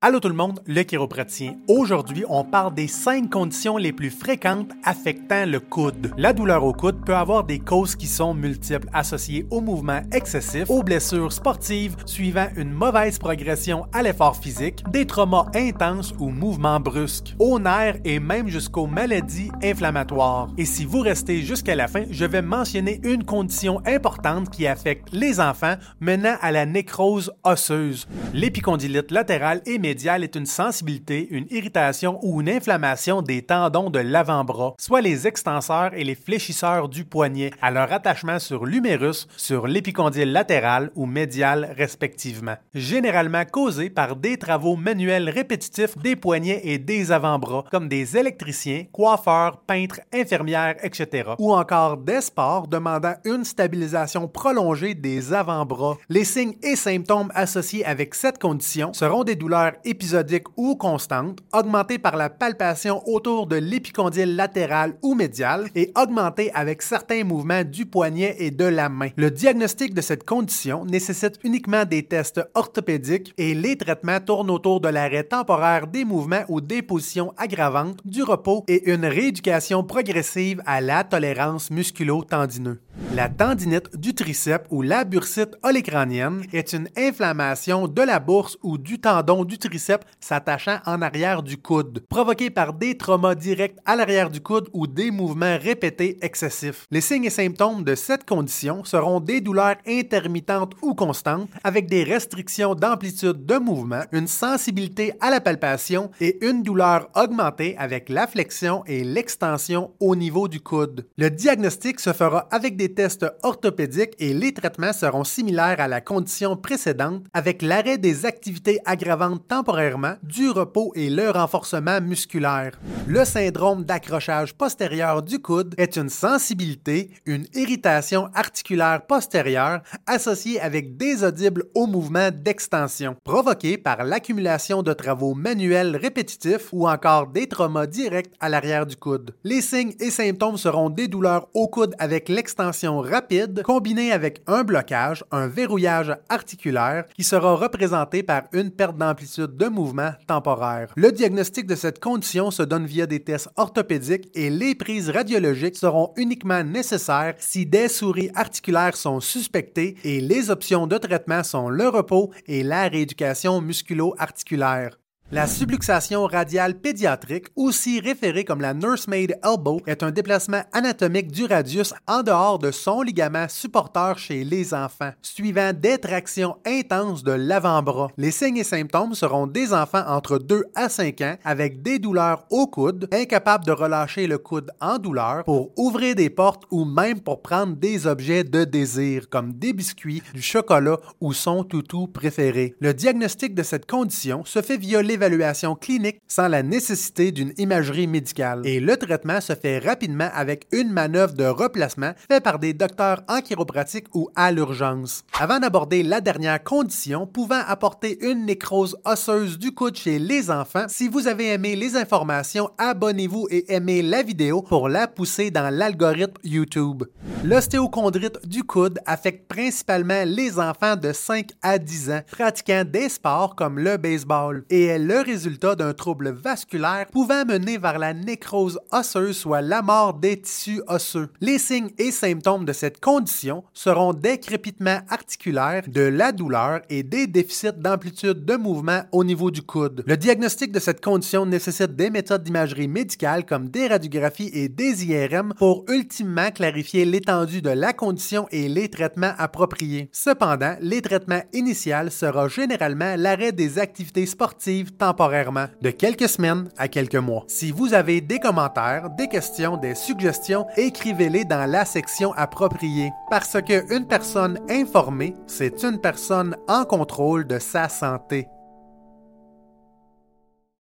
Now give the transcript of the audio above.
Allô tout le monde, le chiropraticien. Aujourd'hui, on parle des cinq conditions les plus fréquentes affectant le coude. La douleur au coude peut avoir des causes qui sont multiples, associées au mouvement excessif, aux blessures sportives suivant une mauvaise progression à l'effort physique, des traumas intenses ou mouvements brusques, aux nerfs et même jusqu'aux maladies inflammatoires. Et si vous restez jusqu'à la fin, je vais mentionner une condition importante qui affecte les enfants menant à la nécrose osseuse. L'épicondylite latérale et est une sensibilité, une irritation ou une inflammation des tendons de l'avant-bras, soit les extenseurs et les fléchisseurs du poignet, à leur attachement sur l'humérus, sur l'épicondyle latéral ou médial respectivement. Généralement causé par des travaux manuels répétitifs des poignets et des avant-bras, comme des électriciens, coiffeurs, peintres, infirmières, etc. Ou encore des sports demandant une stabilisation prolongée des avant-bras. Les signes et symptômes associés avec cette condition seront des douleurs épisodique ou constante, augmentée par la palpation autour de l'épicondyle latéral ou médial et augmentée avec certains mouvements du poignet et de la main. Le diagnostic de cette condition nécessite uniquement des tests orthopédiques et les traitements tournent autour de l'arrêt temporaire des mouvements ou des positions aggravantes, du repos et une rééducation progressive à la tolérance musculo-tendineuse. La tendinite du triceps ou la bursite olécranienne est une inflammation de la bourse ou du tendon du triceps s'attachant en arrière du coude, provoquée par des traumas directs à l'arrière du coude ou des mouvements répétés excessifs. Les signes et symptômes de cette condition seront des douleurs intermittentes ou constantes avec des restrictions d'amplitude de mouvement, une sensibilité à la palpation et une douleur augmentée avec la flexion et l'extension au niveau du coude. Le diagnostic se fera avec des tests orthopédiques et les traitements seront similaires à la condition précédente avec l'arrêt des activités aggravantes temporairement, du repos et le renforcement musculaire. Le syndrome d'accrochage postérieur du coude est une sensibilité, une irritation articulaire postérieure associée avec des audibles au mouvement d'extension, provoquée par l'accumulation de travaux manuels répétitifs ou encore des traumas directs à l'arrière du coude. Les signes et symptômes seront des douleurs au coude avec l'extension rapide combinée avec un blocage, un verrouillage articulaire qui sera représenté par une perte d'amplitude de mouvement temporaire. Le diagnostic de cette condition se donne via des tests orthopédiques et les prises radiologiques seront uniquement nécessaires si des souris articulaires sont suspectées et les options de traitement sont le repos et la rééducation musculo-articulaire. La subluxation radiale pédiatrique, aussi référée comme la nursemaid elbow, est un déplacement anatomique du radius en dehors de son ligament supporteur chez les enfants, suivant des tractions intenses de l'avant-bras. Les signes et symptômes seront des enfants entre 2 à 5 ans avec des douleurs au coude, incapables de relâcher le coude en douleur pour ouvrir des portes ou même pour prendre des objets de désir comme des biscuits, du chocolat ou son toutou préféré. Le diagnostic de cette condition se fait violer évaluation clinique sans la nécessité d'une imagerie médicale. Et le traitement se fait rapidement avec une manœuvre de replacement faite par des docteurs en chiropratique ou à l'urgence. Avant d'aborder la dernière condition pouvant apporter une nécrose osseuse du coude chez les enfants, si vous avez aimé les informations, abonnez-vous et aimez la vidéo pour la pousser dans l'algorithme YouTube. L'ostéochondrite du coude affecte principalement les enfants de 5 à 10 ans pratiquant des sports comme le baseball et elle le résultat d'un trouble vasculaire pouvant mener vers la nécrose osseuse, soit la mort des tissus osseux. Les signes et symptômes de cette condition seront des crépitements articulaires, de la douleur et des déficits d'amplitude de mouvement au niveau du coude. Le diagnostic de cette condition nécessite des méthodes d'imagerie médicale comme des radiographies et des IRM pour ultimement clarifier l'étendue de la condition et les traitements appropriés. Cependant, les traitements initiaux sera généralement l'arrêt des activités sportives temporairement de quelques semaines à quelques mois. Si vous avez des commentaires, des questions, des suggestions, écrivez-les dans la section appropriée parce qu'une personne informée, c'est une personne en contrôle de sa santé.